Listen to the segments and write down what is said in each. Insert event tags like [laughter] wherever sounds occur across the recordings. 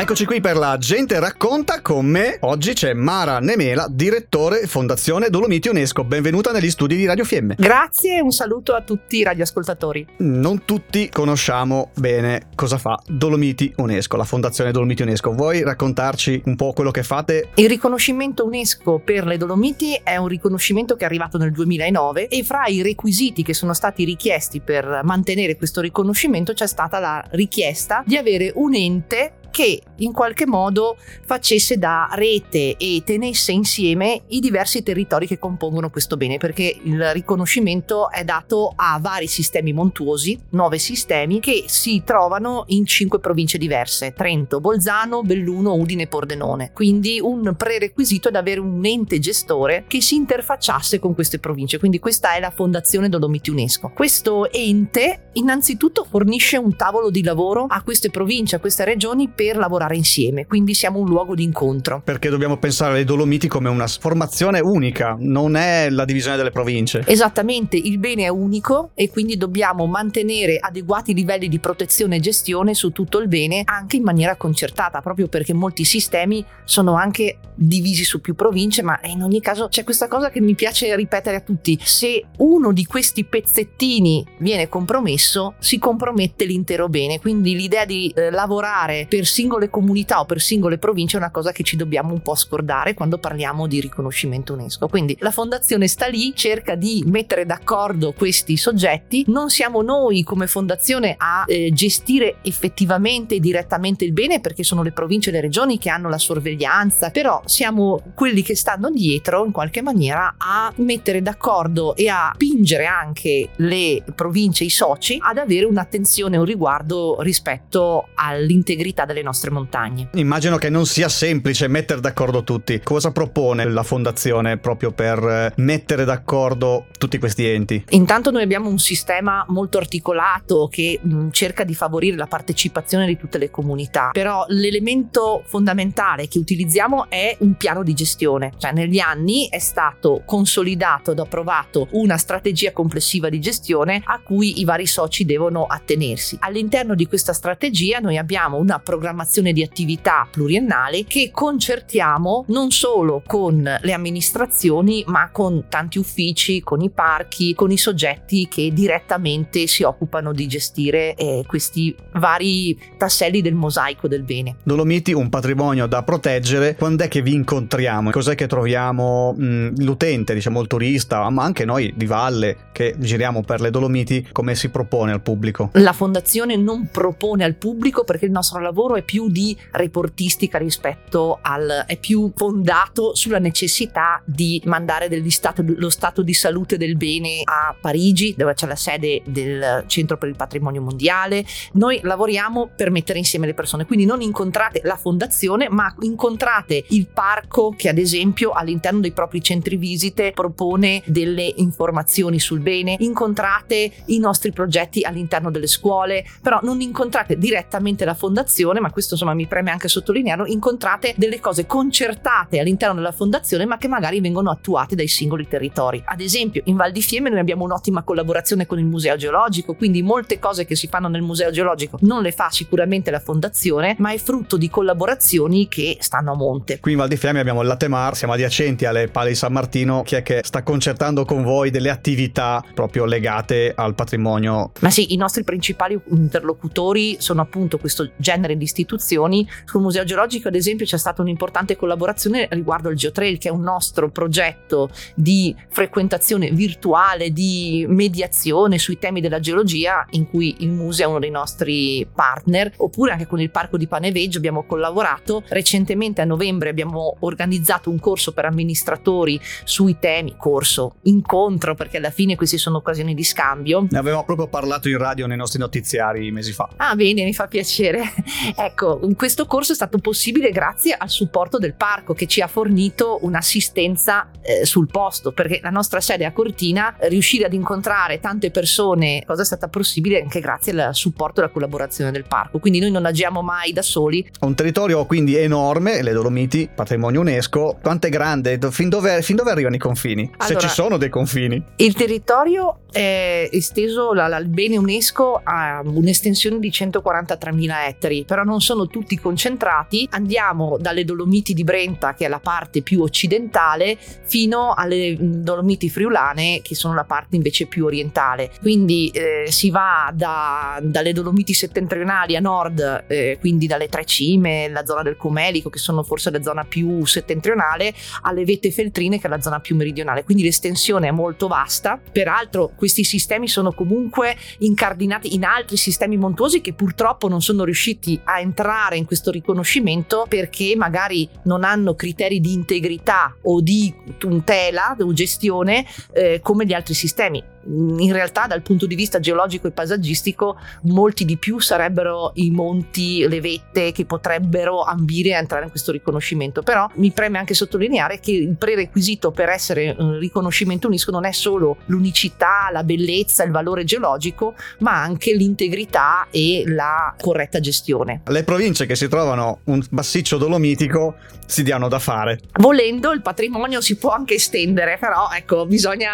Eccoci qui per la gente racconta con me. Oggi c'è Mara Nemela, direttore Fondazione Dolomiti UNESCO. Benvenuta negli studi di Radio Fiemme. Grazie e un saluto a tutti i radioascoltatori. Non tutti conosciamo bene cosa fa Dolomiti UNESCO, la Fondazione Dolomiti UNESCO. Vuoi raccontarci un po' quello che fate? Il riconoscimento UNESCO per le Dolomiti è un riconoscimento che è arrivato nel 2009 e fra i requisiti che sono stati richiesti per mantenere questo riconoscimento c'è stata la richiesta di avere un ente che in qualche modo facesse da rete e tenesse insieme i diversi territori che compongono questo bene, perché il riconoscimento è dato a vari sistemi montuosi, nove sistemi, che si trovano in cinque province diverse, Trento, Bolzano, Belluno, Udine e Pordenone. Quindi un prerequisito è ad avere un ente gestore che si interfacciasse con queste province, quindi questa è la Fondazione Dolomiti UNESCO. Questo ente innanzitutto fornisce un tavolo di lavoro a queste province, a queste regioni per lavorare insieme, quindi siamo un luogo di incontro. Perché dobbiamo pensare alle Dolomiti come una formazione unica, non è la divisione delle province. Esattamente, il bene è unico e quindi dobbiamo mantenere adeguati livelli di protezione e gestione su tutto il bene anche in maniera concertata, proprio perché molti sistemi sono anche divisi su più province, ma in ogni caso c'è questa cosa che mi piace ripetere a tutti, se uno di questi pezzettini viene compromesso, si compromette l'intero bene, quindi l'idea di eh, lavorare per singole comunità o per singole province è una cosa che ci dobbiamo un po' scordare quando parliamo di riconoscimento UNESCO. Quindi la fondazione sta lì, cerca di mettere d'accordo questi soggetti, non siamo noi come fondazione a eh, gestire effettivamente e direttamente il bene perché sono le province e le regioni che hanno la sorveglianza, però siamo quelli che stanno dietro in qualche maniera a mettere d'accordo e a spingere anche le province, i soci ad avere un'attenzione, un riguardo rispetto all'integrità delle nostre montagne. Immagino che non sia semplice mettere d'accordo tutti. Cosa propone la fondazione proprio per eh, mettere d'accordo tutti questi enti? Intanto noi abbiamo un sistema molto articolato che mh, mm, cerca di favorire la partecipazione di tutte le comunità, però l'elemento fondamentale che utilizziamo è un piano di gestione, cioè negli anni è stato consolidato ed approvato una strategia complessiva di gestione a cui i vari soci devono attenersi. All'interno di questa strategia noi abbiamo una programmazione programmazione di attività pluriennali che concertiamo non solo con le amministrazioni ma con tanti uffici, con i parchi, con i soggetti che direttamente si occupano di gestire eh, questi vari tasselli del mosaico del bene. Dolomiti, un patrimonio da proteggere, quando è che vi incontriamo? Cos'è che troviamo mh, l'utente, diciamo il turista, ma anche noi di valle che giriamo per le Dolomiti, come si propone al pubblico? La fondazione non propone al pubblico perché il nostro lavoro è più di reportistica rispetto al è più fondato sulla necessità di mandare stato, lo stato di salute del bene a Parigi, dove c'è la sede del Centro per il Patrimonio Mondiale. Noi lavoriamo per mettere insieme le persone, quindi non incontrate la fondazione, ma incontrate il parco che ad esempio all'interno dei propri centri visite propone delle informazioni sul bene, incontrate i nostri progetti all'interno delle scuole, però non incontrate direttamente la fondazione, ma questo insomma mi preme anche sottolinearlo, incontrate delle cose concertate all'interno della fondazione ma che magari vengono attuate dai singoli territori. Ad esempio in Val di Fiemme noi abbiamo un'ottima collaborazione con il Museo Geologico, quindi molte cose che si fanno nel Museo Geologico non le fa sicuramente la fondazione, ma è frutto di collaborazioni che stanno a monte. Qui in Val di Fiemme abbiamo il Latte Mar, siamo adiacenti alle Pale di San Martino, chi è che sta concertando con voi delle attività proprio legate al patrimonio? Ma sì, i nostri principali interlocutori sono appunto questo genere di istituzioni istituzioni. Sul Museo Geologico, ad esempio, c'è stata un'importante collaborazione riguardo al Geotrail, che è un nostro progetto di frequentazione virtuale, di mediazione sui temi della geologia, in cui il museo è uno dei nostri partner, oppure anche con il Parco di Paneveggio abbiamo collaborato. Recentemente a novembre abbiamo organizzato un corso per amministratori sui temi, corso, incontro, perché alla fine queste sono occasioni di scambio. Ne avevamo proprio parlato in radio nei nostri notiziari mesi fa. Ah, bene, mi fa piacere. [laughs] Ecco, questo corso è stato possibile grazie al supporto del parco che ci ha fornito un'assistenza eh, sul posto, perché la nostra sede a Cortina, riuscire ad incontrare tante persone, cosa è stata possibile anche grazie al supporto e alla collaborazione del parco. Quindi noi non agiamo mai da soli. Un territorio quindi enorme, le Dolomiti, patrimonio UNESCO. Quanto è grande? Fin dove, fin dove arrivano i confini? Allora, Se ci sono dei confini. Il territorio è esteso, la, la, il bene UNESCO ha un'estensione di 143.000 ettari, però non sono tutti concentrati. Andiamo dalle Dolomiti di Brenta, che è la parte più occidentale, fino alle Dolomiti friulane, che sono la parte invece più orientale. Quindi eh, si va da, dalle Dolomiti settentrionali a nord, eh, quindi dalle Tre Cime, la zona del Comelico, che sono forse la zona più settentrionale, alle Vette Feltrine, che è la zona più meridionale. Quindi l'estensione è molto vasta. Peraltro, questi sistemi sono comunque incardinati in altri sistemi montuosi che purtroppo non sono riusciti a entrare in questo riconoscimento perché magari non hanno criteri di integrità o di tutela o gestione eh, come gli altri sistemi. In realtà dal punto di vista geologico e paesaggistico molti di più sarebbero i monti, le vette che potrebbero ambire a entrare in questo riconoscimento, però mi preme anche sottolineare che il prerequisito per essere un riconoscimento UNESCO non è solo l'unicità, la bellezza, il valore geologico, ma anche l'integrità e la corretta gestione. Le province che si trovano un massiccio dolomitico si diano da fare. Volendo il patrimonio si può anche estendere, però ecco, bisogna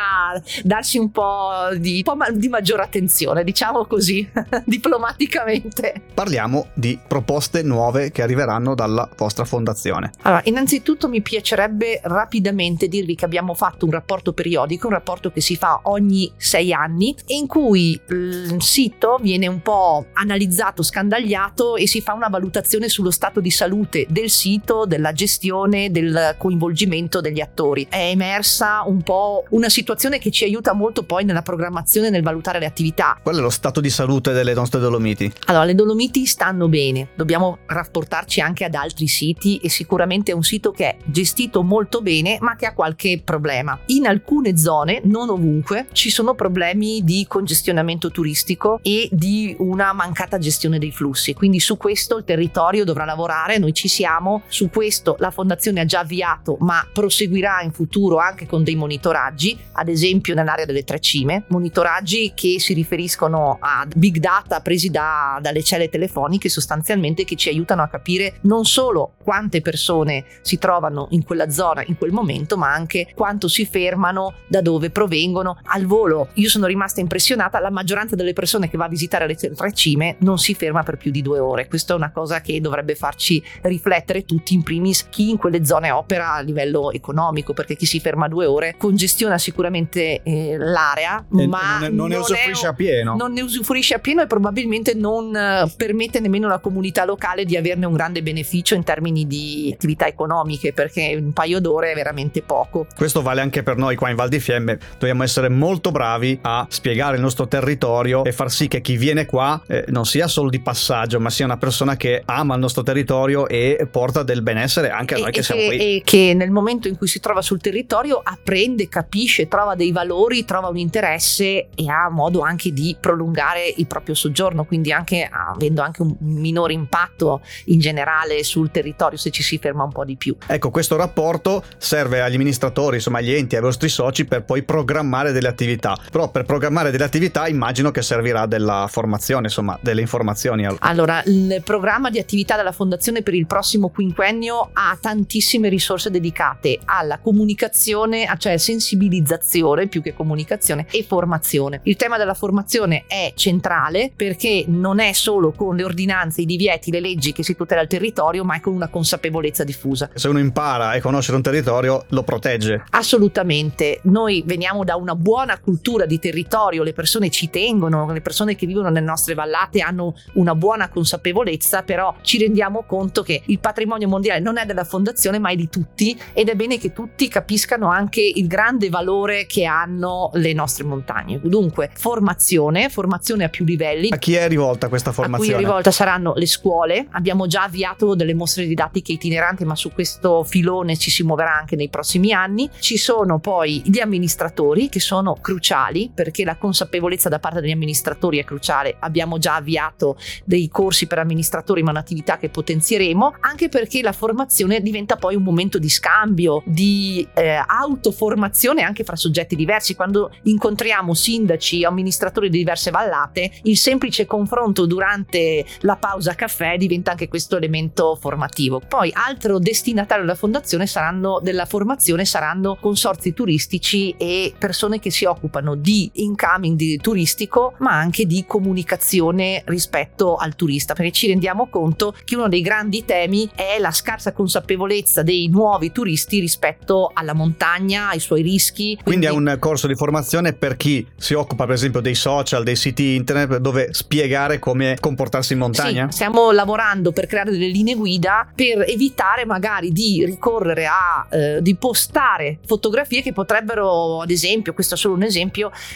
darsi un po' di, un po' di maggiore attenzione, diciamo così, [laughs] diplomaticamente. Parliamo di proposte nuove che arriveranno dalla vostra fondazione. Allora, innanzitutto mi piacerebbe rapidamente dirvi che abbiamo fatto un rapporto periodico, un rapporto che si fa ogni sei anni, in cui il sito viene un po' analizzato, scandagliato e si fa una valutazione sullo stato di salute del sito, della gestione, del coinvolgimento degli attori. È emersa un po' una situazione che ci aiuta molto poi nella programmazione nel valutare le attività. Qual è lo stato di salute delle nostre Dolomiti? Allora, le Dolomiti stanno bene, dobbiamo rapportarci anche ad altri siti e sicuramente è un sito che è gestito molto bene ma che ha qualche problema. In alcune zone, non ovunque, ci problemi di congestionamento turistico e di una mancata gestione dei flussi, quindi su questo il territorio dovrà lavorare, noi ci siamo, su questo la fondazione ha già avviato ma proseguirà in futuro anche con dei monitoraggi, ad esempio nell'area delle tre cime, monitoraggi che si riferiscono a big data presi da, dalle celle telefoniche sostanzialmente che ci aiutano a capire non solo quante persone si trovano in quella zona in quel momento, ma anche quanto si fermano, da dove provengono. Al volo. Io sono rimasta impressionata, la maggioranza delle persone che va a visitare le tre cime non si ferma per più di due ore. Questa è una cosa che dovrebbe farci riflettere tutti, in primis chi in quelle zone opera a livello economico, perché chi si ferma due ore congestiona sicuramente eh, l'area area, e ma non, non ne usufruisce a pieno. Non ne usufruisce a pieno e probabilmente non eh, permette nemmeno alla comunità locale di averne un grande beneficio in termini di attività economiche, perché un paio d'ore è veramente poco. Questo vale anche per noi qua in Val di Fiemme. Dobbiamo essere molto bravi a spiegare il nostro territorio e far sì che chi viene qua eh, non sia solo di passaggio, ma sia una persona che ama il nostro territorio e porta del benessere anche a noi e, che siamo che, qui. E che nel momento in cui si trova sul territorio apprende, capisce, trova dei valori, trova un interesse e ha modo anche di prolungare il proprio soggiorno, quindi anche avendo anche un minore impatto in generale sul territorio se ci si ferma un po' di più. Ecco, questo rapporto serve agli amministratori, insomma agli enti, ai vostri soci per poi programmare delle attività. Però per programmare delle attività immagino che servirà della formazione, insomma, delle informazioni. Allora, il programma di attività della Fondazione per il prossimo quinquennio ha tantissime risorse dedicate alla comunicazione, cioè sensibilizzazione più che comunicazione e formazione. Il tema della formazione è centrale perché non è solo con le ordinanze, i divieti, le leggi che si tutela il territorio, ma è con una consapevolezza diffusa. Se uno impara a conoscere un territorio, lo protegge. Assolutamente. Noi veniamo da una buona cultura di territorio, le persone ci tengono, le persone che vivono nelle nostre vallate hanno una buona consapevolezza, però ci rendiamo conto che il patrimonio mondiale non è della fondazione, ma è di tutti ed è bene che tutti capiscano anche il grande valore che hanno le nostre nostre montagne. Dunque, formazione, formazione a più livelli. A chi è rivolta questa formazione? A cui è rivolta saranno le scuole. Abbiamo già avviato delle mostre didattiche itineranti, ma su questo filone ci si muoverà anche nei prossimi anni. Ci sono poi gli amministratori che sono cruciali perché la consapevolezza da parte degli amministratori è cruciale. Abbiamo già avviato dei corsi per amministratori, ma un'attività che potenzieremo, anche perché la formazione diventa poi un momento di scambio, di eh, autoformazione anche fra soggetti diversi. Quando incontriamo sindaci o amministratori di diverse vallate, il semplice confronto durante la pausa caffè diventa anche questo elemento formativo. Poi altro destinatario della fondazione saranno, della formazione saranno consorzi turistici e persone che si occupano di incoming di turistico, ma anche di comunicazione rispetto al turista, perché ci rendiamo conto che uno dei grandi temi è la scarsa consapevolezza dei nuovi turisti rispetto alla montagna, ai suoi rischi. Quindi, quindi è un corso di formazione per chi si occupa per esempio dei social, dei siti internet, dove spiegare come comportarsi in montagna? Sì, stiamo lavorando per creare delle linee guida per evitare magari di ricorrere a eh, di postare fotografie che potrebbero, ad esempio, questo è solo un esempio,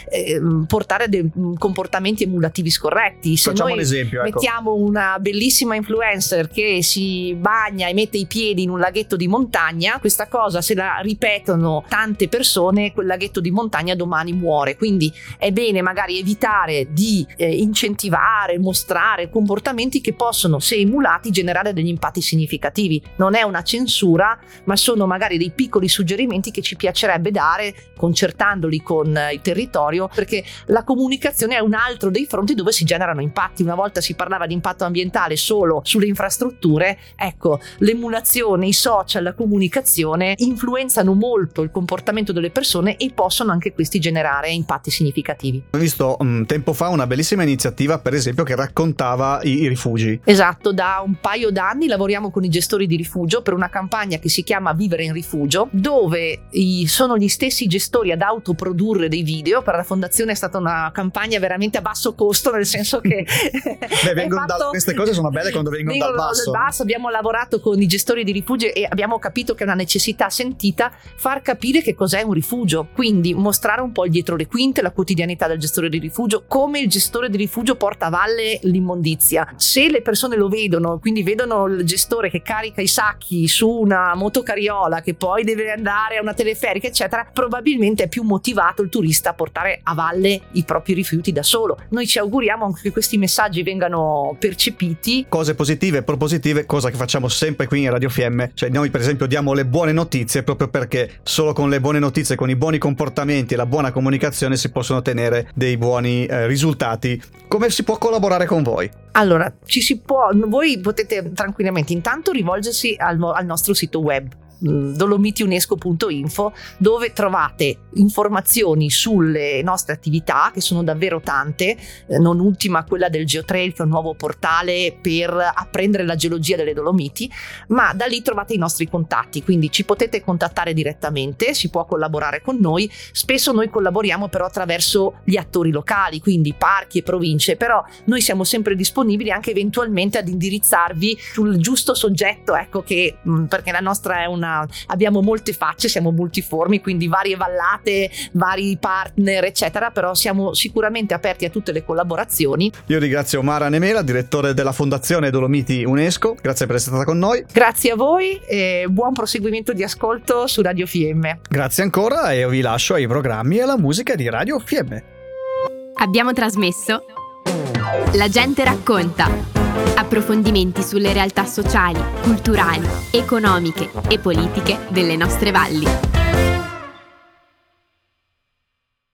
eh, portare dei comportamenti emulativi scorretti. Se Facciamo un esempio, ecco. mettiamo una bellissima influencer che si bagna e mette i piedi in un laghetto di montagna, questa cosa se la ripetono tante persone, quel laghetto di montagna domani muore. Quindi è bene magari evitare di eh, incentivare, mostrare comportamenti che possono, se emulati, generare degli impatti significativi. Non è una censura, ma sono magari dei piccoli suggerimenti che ci piacerebbe dare concertandoli con eh, il territorio, perché la comunicazione è un altro dei fronti dove si generano impatti. Una volta si parlava di impatto ambientale solo sulle infrastrutture, ecco, l'emulazione, i social, la comunicazione influenzano molto il comportamento delle persone e possono anche questi generare impatti significativi. Ho visto um, tempo fa una bellissima iniziativa, per esempio, che raccontava i, i rifugi. Esatto, da un paio d'anni lavoriamo con i gestori di rifugio per una campagna che si chiama Vivere in rifugio, dove i, sono gli stessi gestori ad autoprodurre dei video. Per la fondazione è stata una campagna veramente a basso costo, nel senso che [laughs] Beh, fatto... da, queste cose sono belle quando vengono, vengono dal basso. dal basso. Abbiamo lavorato con i gestori di rifugio e abbiamo capito che è una necessità sentita far capire che cos'è un rifugio. Quindi mostrare un po' il dietro le quinte, la quotidianità del gestore di rifugio, come il gestore di rifugio porta a valle l'immondizia. Se le persone lo vedono, quindi vedono il gestore che carica i sacchi su una motocariola che poi deve andare a una teleferica, eccetera, probabilmente è più motivato il turista a portare a valle i propri rifiuti da solo. Noi ci auguriamo che questi messaggi vengano percepiti. Cose positive e propositive, cosa che facciamo sempre qui in Radio FM. Cioè, noi, per esempio, diamo le buone notizie proprio perché solo con le buone notizie, con i buoni comportamenti e la buona comunicazione si possono ottenere dei buoni eh, risultati. Come si può collaborare con voi? Allora, ci si può, voi potete tranquillamente intanto rivolgersi al, al nostro sito web dolomitiunesco.info dove trovate informazioni sulle nostre attività che sono davvero tante, eh, non ultima quella del Geotrail che è un nuovo portale per apprendere la geologia delle Dolomiti, ma da lì trovate i nostri contatti, quindi ci potete contattare direttamente, si può collaborare con noi, spesso noi collaboriamo però attraverso gli attori locali, quindi parchi e province, però noi siamo sempre disponibili anche eventualmente ad indirizzarvi sul giusto soggetto, ecco che perché la nostra è una una, abbiamo molte facce, siamo multiformi, quindi varie vallate, vari partner, eccetera, però siamo sicuramente aperti a tutte le collaborazioni. Io ringrazio Mara Nemela, direttore della Fondazione Dolomiti UNESCO, grazie per essere stata con noi. Grazie a voi e buon proseguimento di ascolto su Radio Fiemme. Grazie ancora e vi lascio ai programmi e alla musica di Radio Fiemme. Abbiamo trasmesso La gente racconta Approfondimenti sulle realtà sociali, culturali, economiche e politiche delle nostre valli.